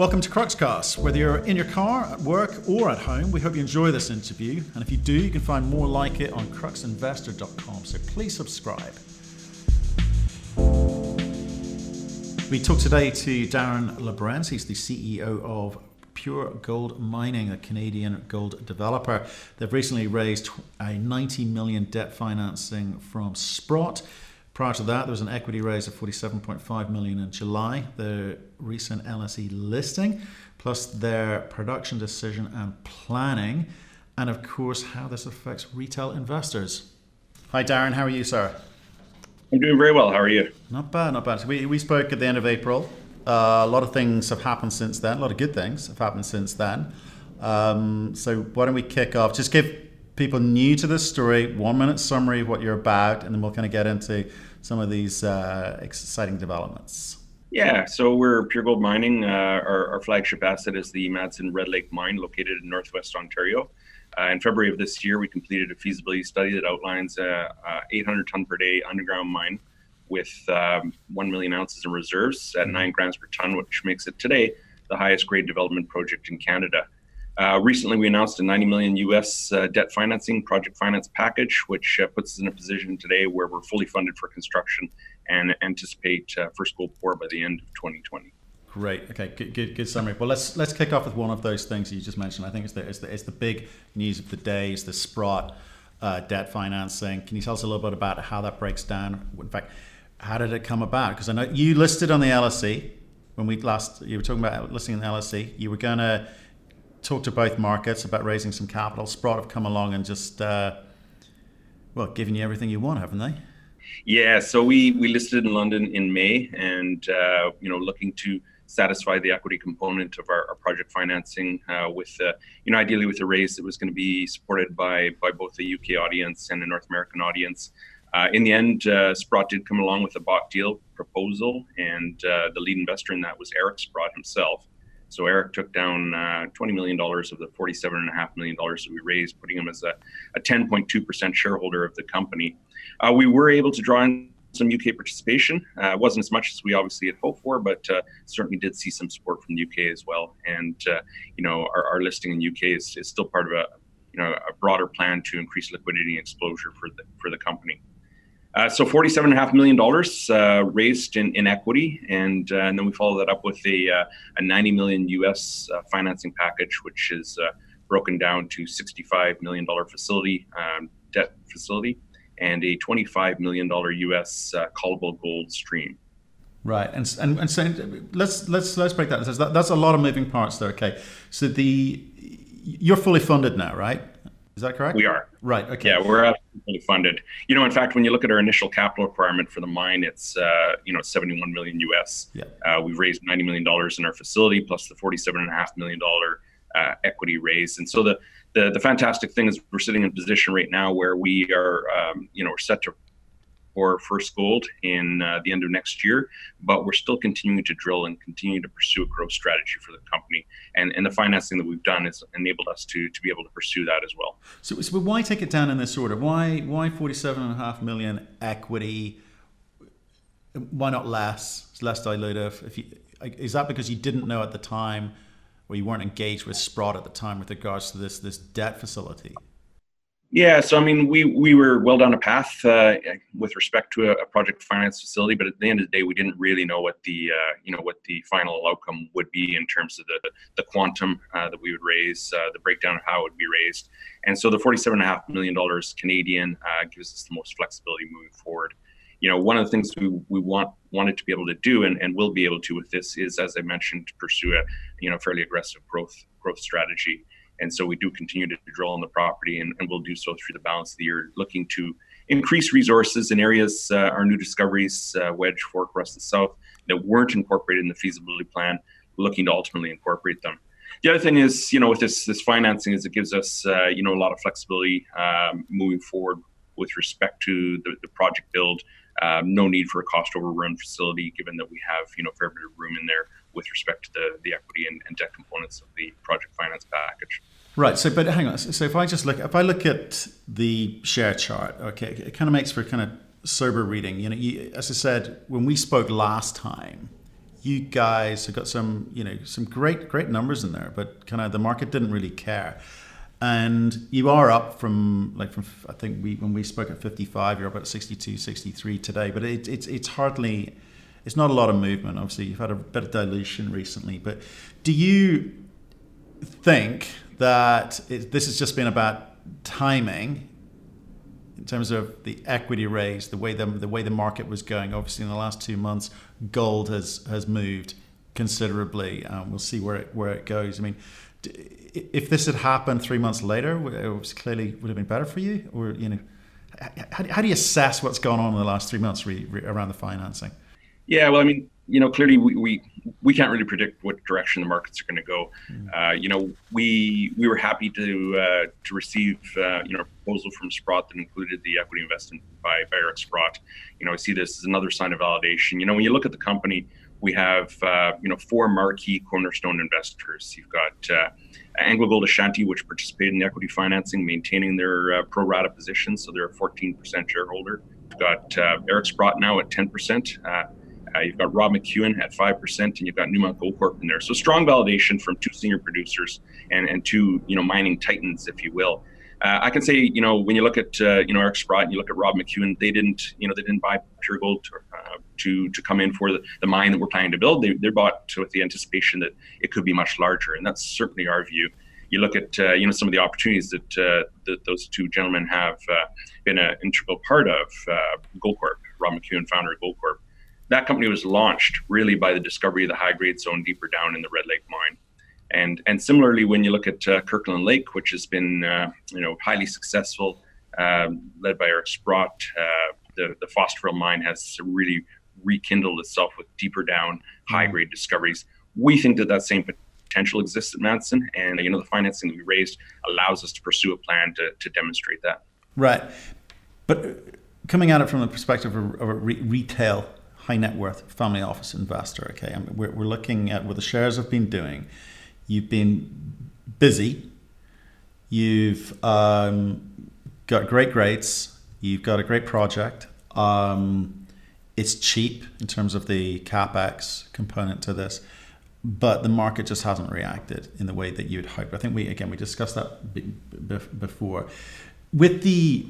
Welcome to Cruxcast. Whether you're in your car, at work, or at home, we hope you enjoy this interview. And if you do, you can find more like it on cruxinvestor.com. So please subscribe. We talk today to Darin Labrenz. He's the CEO of Pure Gold Mining, a Canadian gold developer. They've recently raised a 90 million debt financing from Sprott. Prior to that, there was an equity raise of 47.5 million in July, the recent LSE listing, plus their production decision and planning, and of course, how this affects retail investors. Hi, Darin. How are you, sir? I'm doing very well. How are you? Not bad, not bad. We, we spoke at the end of April. Uh, a lot of things have happened since then. A lot of good things have happened since then. Um, so why don't we kick off? Just give people new to this story one minute summary of what you're about, and then we'll kind of get into some of these uh, exciting developments. Yeah, so we're Pure Gold Mining. Uh, our, our, flagship asset is the Madsen Red Lake mine located in northwest Ontario. Uh, in February of this year, we completed a feasibility study that outlines a, a 800 ton per day underground mine with um, 1 million ounces in reserves at 9 grams per ton, which makes it today the highest grade development project in Canada. Uh, recently, we announced a 90 million US uh, debt financing project finance package, which uh, puts us in a position today where we're fully funded for construction and anticipate uh, first gold pour by the end of 2020. Great. Okay. Good, good. Good summary. Well, let's let's kick off with one of those things you just mentioned. I think it's the it's the, it's the big news of the day. Is the Sprott uh, debt financing. Can you tell us a little bit about how that breaks down? In fact, how did it come about? Because I know you listed on the LSE when we last you were talking about listing in the LSE. You were going to talked to both markets about raising some capital. Sprott have come along and just, uh, well, given you everything you want, haven't they? Yeah, so we we listed in London in May, and uh, you know, looking to satisfy the equity component of our, our project financing uh, with, uh, you know, ideally with a raise that was going to be supported by by both the UK audience and the North American audience. Uh, in the end, uh, Sprott did come along with a bought deal proposal, and uh, the lead investor in that was Eric Sprott himself. So Eric took down uh, $20 million of the $47.5 million that we raised, putting him as a, a 10.2% shareholder of the company. Uh, we were able to draw in some UK participation. Uh, wasn't as much as we obviously had hoped for, but uh, certainly did see some support from the UK as well. And uh, you know, our, our, listing in UK is, is still part of a you know a broader plan to increase liquidity and exposure for the for the company. Uh, so $47.5 million uh, raised in, in equity, and, uh, and then we follow that up with a, uh, a 90 million US uh, financing package, which is uh, broken down to $65 million facility, um, debt facility, and a $25 million US callable gold stream. Right, and and, and so let's let's let's break that. That's a lot of moving parts there. Okay, so the you're fully funded now, right? Is that correct? We are. Right. Okay. Yeah, we're absolutely funded. You know, in fact, when you look at our initial capital requirement for the mine, it's uh, you know 71 million US. Yeah. Uh, we've raised 90 million dollars in our facility plus the 47 and a half million dollar uh, equity raise. And so the, the the fantastic thing is we're sitting in a position right now where we are um, you know we're set to for first gold in uh, the end of next year, but we're still continuing to drill and continue to pursue a growth strategy for the company. And, and the financing that we've done has enabled us to, to be able to pursue that as well. So, so why take it down in this order? Why why forty seven and a half million equity? Why not less? It's less dilutive. If you, is that because you didn't know at the time, or you weren't engaged with Sprott at the time with regards to this this debt facility? Yeah, so I mean, we we were well down a path uh, with respect to a, a, project finance facility, but at the end of the day, we didn't really know what the uh, you know what the final outcome would be in terms of the the quantum uh, that we would raise, uh, the breakdown of how it would be raised, and so the forty-seven and a half million dollars Canadian uh, gives us the most flexibility moving forward. You know, one of the things we, we want wanted to be able to do and, and will be able to with this is, as I mentioned, pursue a you know fairly aggressive growth growth strategy. And so we do continue to drill on the property and, and we'll do so through the balance of the year, looking to increase resources in areas, uh, our new discoveries, uh, Wedge, Fork, Russet South, that weren't incorporated in the feasibility plan, looking to ultimately incorporate them. The other thing is, you know, with this this financing, is it gives us, uh, you know, a lot of flexibility um, moving forward with respect to the, the project build. Um, no need for a cost overrun facility, given that we have, you know, fair bit of room in there with respect to the, the equity and, and debt components of the project finance package. Right. So, but hang on. So, if I just look, if I look at the share chart, okay, it kind of makes for kind of sober reading. You know, you, as I said, when we spoke last time, you guys have got some, you know, some great, great numbers in there, but kind of the market didn't really care. And you are up from like from I think we when we spoke at 55, you're up about 62, 63 today. But it, it's it's hardly, it's not a lot of movement. Obviously, you've had a bit of dilution recently. But do you think that it, this has just been about timing in terms of the equity raise, the way the, the way the market was going. Obviously, in the last two months, gold has has moved considerably. Um, we'll see where it where it goes. I mean, if this had happened three months later, it clearly would have been better for you. Or you know, how, how do you assess what's gone on in the last three months re, re, around the financing? Yeah, well, I mean, you know, clearly we, we, we can't really predict what direction the markets are going to go. Mm. Uh, you know, we we were happy to uh, to receive uh, you know a proposal from Sprott that included the equity investment by, by Eric Sprott. You know, I see this as another sign of validation. You know, when you look at the company, we have uh, you know four marquee cornerstone investors. You've got uh, AngloGold Ashanti, which participated in the equity financing, maintaining their uh, pro rata position, so they're a 14% shareholder. We've got Eric Sprott now at 10%. Uh, you've got Rob McEwen at 5%, and you've got Newmont Goldcorp in there. So strong validation from two senior producers and, and two, you know, mining titans, if you will. Uh, I can say, you know, when you look at, uh, you know, Eric Sprott and you look at Rob McEwen, they didn't, you know, they didn't buy pure gold to, uh, to, to come in for the, the mine that we're planning to build. They, they're bought with the anticipation that it could be much larger. And that's certainly our view. You look at, uh, you know, some of the opportunities that, uh, that those two gentlemen have been an integral part of Goldcorp, Rob McEwen, founder of Goldcorp that company was launched really by the discovery of the high grade zone deeper down in the Red Lake mine. And, and similarly, when you look at uh, Kirkland Lake, which has been uh, you know highly successful, um, led by Eric Sprott, uh, the the Fosterville mine has really rekindled itself with deeper down, high grade mm-hmm. discoveries. We think that that same potential exists at Madsen, and you know the financing that we raised allows us to pursue a plan to, to demonstrate that. Right, but coming at it from the perspective of, of a re- retail high net worth family office investor. Okay, I mean, we're, we're looking at what the shares have been doing. You've been busy. You've um, got great grades. You've got a great project. Um, it's cheap in terms of the capex component to this, but the market just hasn't reacted in the way that you'd hope. I think we again we discussed that before with the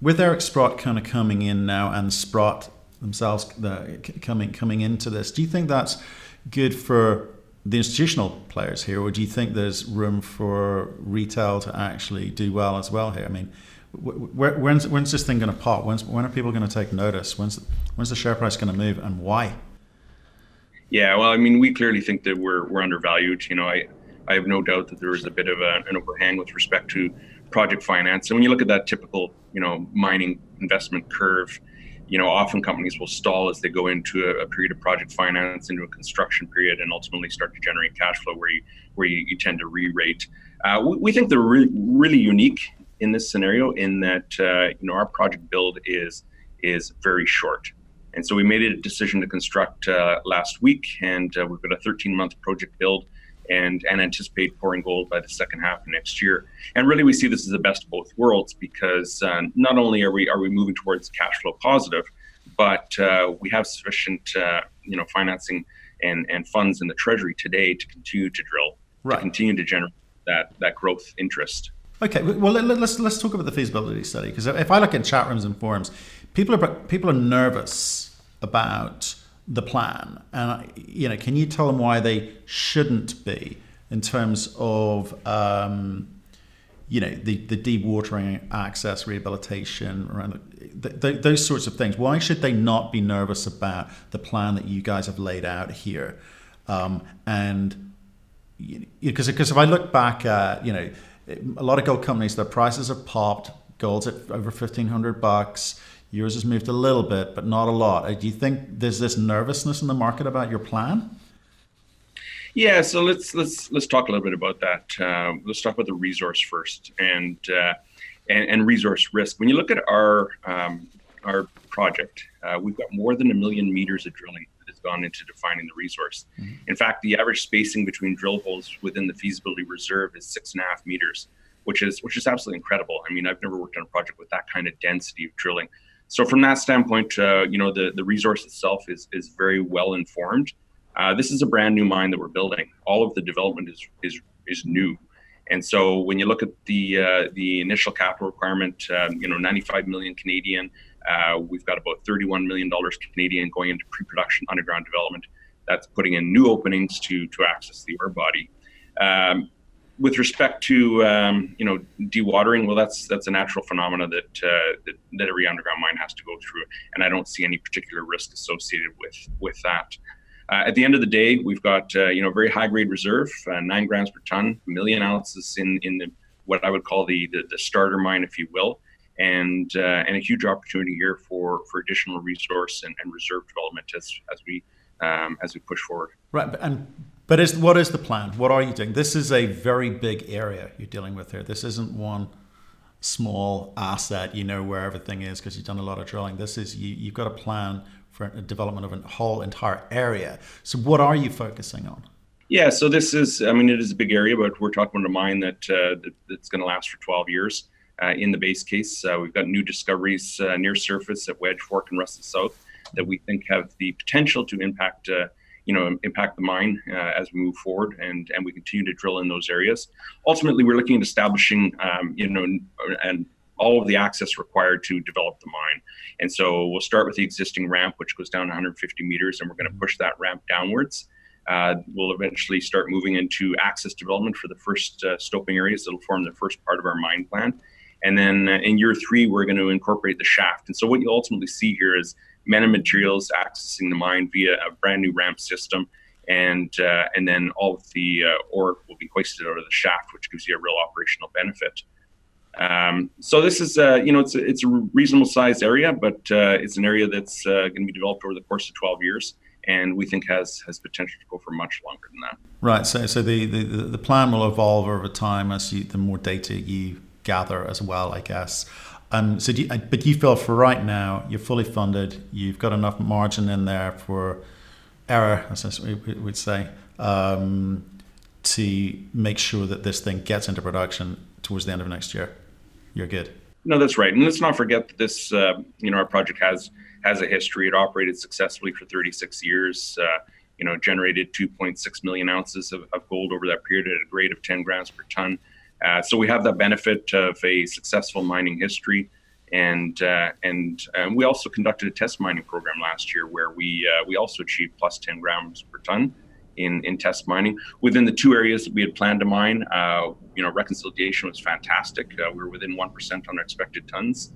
with Eric Sprott kind of coming in now and Sprott themselves the, coming coming into this. Do you think that's good for the institutional players here, or do you think there's room for retail to actually do well as well here? I mean, when's when's this thing going to pop? When's when are people going to take notice? When's when's the share price going to move, and why? Yeah, well, I mean, we clearly think that we're we're undervalued. You know, I I have no doubt that there is a bit of a, an overhang with respect to project finance. And when you look at that typical, you know, mining investment curve, you know, often companies will stall as they go into a, a, period of project finance, into a construction period, and ultimately start to generate cash flow where you where you, you tend to re-rate. Uh, we, we, think they're re- really unique in this scenario in that uh, you know our project build is is very short, and so we made a decision to construct uh, last week, and uh, we've got a 13 month project build and and anticipate pouring gold by the second half of next year. And really, we see this as the best of both worlds because uh, not only are we are we moving towards cash flow positive, but uh, we have sufficient uh, you know financing and and funds in the treasury today to continue to drill, right. to continue to generate that that growth interest. Okay, well let's let's talk about the feasibility study because if I look in chat rooms and forums, people are people are nervous about the plan. And you know, can you tell them why they shouldn't be in terms of um, you know the the dewatering access rehabilitation around the, those sorts of things? Why should they not be nervous about the plan that you guys have laid out here? Um, and because because if I look back at you know a lot of gold companies, their prices have popped. Gold's at over fifteen hundred bucks Yours has moved a little bit, but not a lot. Uh, do you think there's this nervousness in the market about your plan? Yeah, so let's let's let's talk a little bit about that. Um, let's talk about the resource first, and, uh, and and resource risk. When you look at our um, our project, uh, we've got more than a million meters of drilling that has gone into defining the resource. Mm-hmm. In fact, the average spacing between drill holes within the feasibility reserve is six and a half meters, which is which is absolutely incredible. I mean, I've never worked on a project with that kind of density of drilling. So from that standpoint, uh, you know, the, the resource itself is, is very well informed. Uh, this is a brand new mine that we're building. All of the development is, is, is new. And so when you look at the uh, the initial capital requirement, um, you know, 95 million Canadian, uh, we've got about 31 million dollars Canadian going into pre-production underground development. That's putting in new openings to to access the ore body. Um, with respect to um, you know dewatering, well, that's that's a natural phenomena that, uh, that, that every underground mine has to go through, and I don't see any particular risk associated with with that. Uh, at the end of the day, we've got uh, you know very high grade reserve, uh, nine grams per ton, a million ounces in in the, what I would call the, the, the starter mine, if you will, and uh, and a huge opportunity here for for additional resource and, and reserve development as as we um, as we push forward. Right, and but is what is the plan? What are you doing? This is a very big area you're dealing with here. This isn't one small asset, you know where everything is because you've done a lot of drilling. This is you, you've got a plan for a development of a whole entire area. So what are you focusing on? Yeah, so this is, I mean, it is a big area, but we're talking about a mine that, uh, that that's going to last for 12 years. Uh, in the base case, uh, we've got new discoveries uh, near surface at Wedge Fork and Russet South that we think have the potential to impact uh, you know impact the mine uh, as we move forward and and we continue to drill in those areas. Ultimately we're looking at establishing um, you know and all of the access required to develop the mine. And so we'll start with the existing ramp which goes down 150 meters and we're going to push that ramp downwards. Uh, we'll eventually start moving into access development for the first uh, stoping areas that'll form the first part of our mine plan. And then uh, in year three we're going to incorporate the shaft. And so what you ultimately see here is men and materials accessing the mine via a brand new ramp system. And uh, and then all of the uh, ore will be hoisted out of the shaft, which gives you a real operational benefit. Um, so this is, uh, you know, it's a, it's a reasonable sized area, but uh, it's an area that's uh, going to be developed over the course of 12 years, and we think has has potential to go for much longer than that. Right. So so the the, the plan will evolve over time as you the more data you gather as well, I guess. Um, so, you, but you feel for right now you're fully funded. You've got enough margin in there for error, as we would say, um, to make sure that this thing gets into production towards the end of next year. You're good. No, that's right. And let's not forget that this, uh, you know, our project has has a history. It operated successfully for 36 years. Uh, you know, generated 2.6 million ounces of, of, gold over that period at a grade of 10 grams per ton. Uh, so we have the benefit of a successful mining history, and uh, and um, we also conducted a test mining program last year where we uh, we also achieved plus 10 grams per ton in in test mining within the two areas that we had planned to mine. Uh, you know, reconciliation was fantastic. Uh, we were within one percent on our expected tons.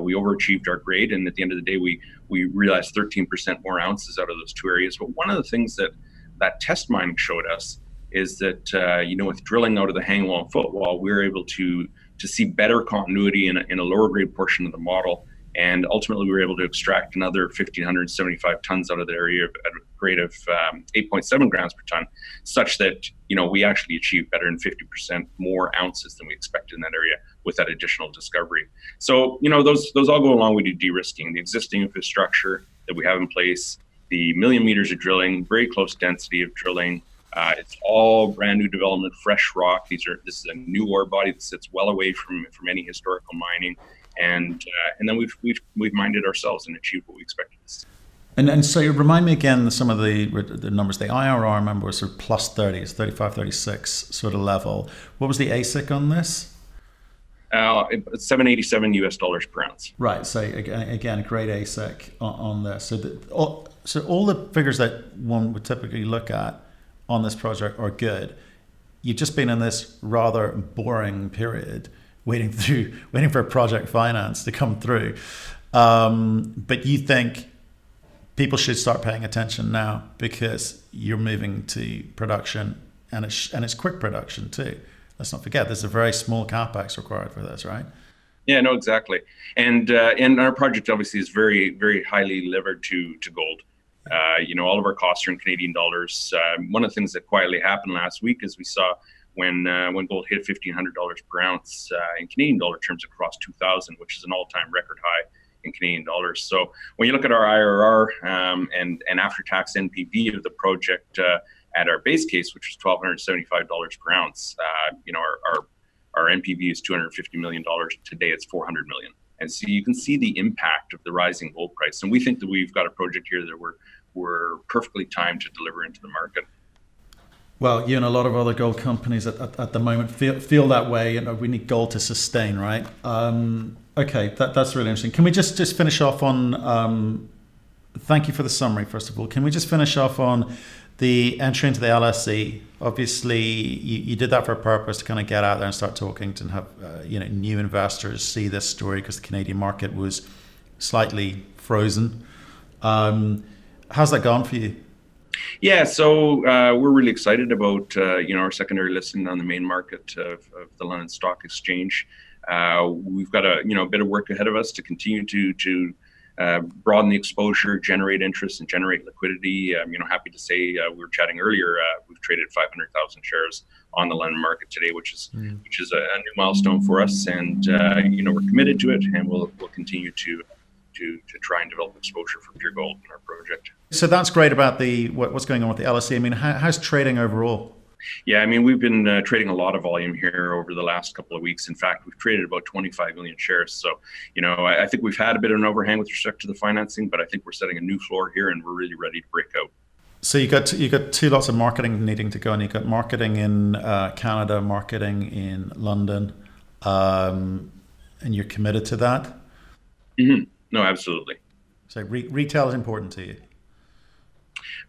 we overachieved our grade, and at the end of the day, we we realized 13% more ounces out of those two areas. But one of the things that that test mining showed us is that uh, you know with drilling out of the hang wall and footwall, we are able to to see better continuity in a, in a lower grade portion of the model, and ultimately we were able to extract another 1,575 tons out of the area at a grade of um, 8.7 grams per ton, such that you know we actually achieved better than 50% more ounces than we expected in that area with that additional discovery. So you know those those all go along with de-risking the existing infrastructure that we have in place, the million meters of drilling, very close density of drilling, uh, it's all brand new development, fresh rock. These are this is a new ore body that sits well away from from any historical mining, and uh, and then we've we've we've mined it ourselves and achieved what we expected. And and so remind me again some of the the numbers. The IRR I remember was sort of plus 30, it's 35, 36 sort of level. What was the AISC on this? Uh, 787 US dollars per ounce. Right. So again, again great AISC on, on this. So the, all, so all the figures that one would typically look at on this project are good. You've just been in this rather boring period waiting through waiting for project finance to come through. Um, but you think people should start paying attention now because you're moving to production and it's and it's quick production too. Let's not forget there's a very small capex required for this, right? Yeah, no, exactly. And uh, and our project obviously is very very highly levered to to gold. Uh, you know, all of our costs are in Canadian dollars. Uh, one of the things that quietly happened last week is we saw when uh, when gold hit fifteen hundred dollars per ounce uh, in Canadian dollar terms across two thousand, which is an all time record high in Canadian dollars. So when you look at our IRR um, and and after tax NPV of the project uh, at our base case, which was twelve hundred seventy five dollars per ounce, you know, our, our our NPV is two hundred fifty million dollars. Today, it's four hundred million And so you can see the impact of the rising gold price. And we think that we've got a project here that we're we're perfectly timed to deliver into the market. Well, you and a lot of other gold companies at, at, at the moment feel, feel that way. You know, we need gold to sustain, right? Um, okay, that, that's really interesting. Can we just, just finish off on? Um, thank you for the summary, first of all. Can we just finish off on the entry into the LSE? Obviously, you, you did that for a purpose to kind of get out there and start talking to have uh, you know new investors see this story because the Canadian market was slightly frozen. Um, how's that gone for you? Yeah, so uh, we're really excited about uh, you know our secondary listing on the main market of, of the London Stock Exchange. Uh, we've got a you know a bit of work ahead of us to continue to to uh, broaden the exposure, generate interest, and generate liquidity. Um, you know, happy to say uh, we were chatting earlier. Uh, we've traded 500,000 shares on the London market today, which is mm. which is a, a, new milestone for us. And you know, we're committed to it, and we'll we'll continue to to, to try and develop exposure for pure gold in our project. So that's great about the what, what's going on with the LSE. I mean, how, how's trading overall? Yeah, I mean, we've been uh, trading a lot of volume here over the last couple of weeks. In fact, we've traded about 25 million shares. So, you know, I, I think we've had a bit of an overhang with respect to the financing, but I think we're setting a new floor here, and we're really ready to break out. So you got you got two lots of marketing needing to go, and you got marketing in uh, Canada, marketing in London, um, and you're committed to that. Mm-hmm. No, absolutely. So re- retail is important to you.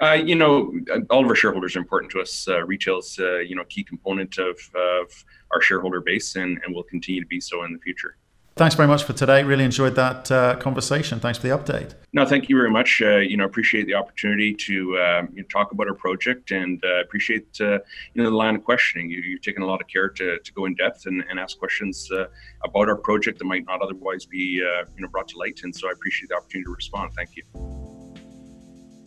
Uh, you know, all of our shareholders are important to us. Uh, retail is, uh, you know, a key component of, of our shareholder base, and, and will continue to be so in the future. Thanks very much for today. Really enjoyed that uh, conversation. Thanks for the update. No, thank you very much. Uh, you know, appreciate the opportunity to um, you know, talk about our project, and uh, appreciate uh, you know the line of questioning. You, have taken a lot of care to, to go in depth and, and ask questions uh, about our project that might not otherwise be uh, you know brought to light. And so I appreciate the opportunity to respond. Thank you.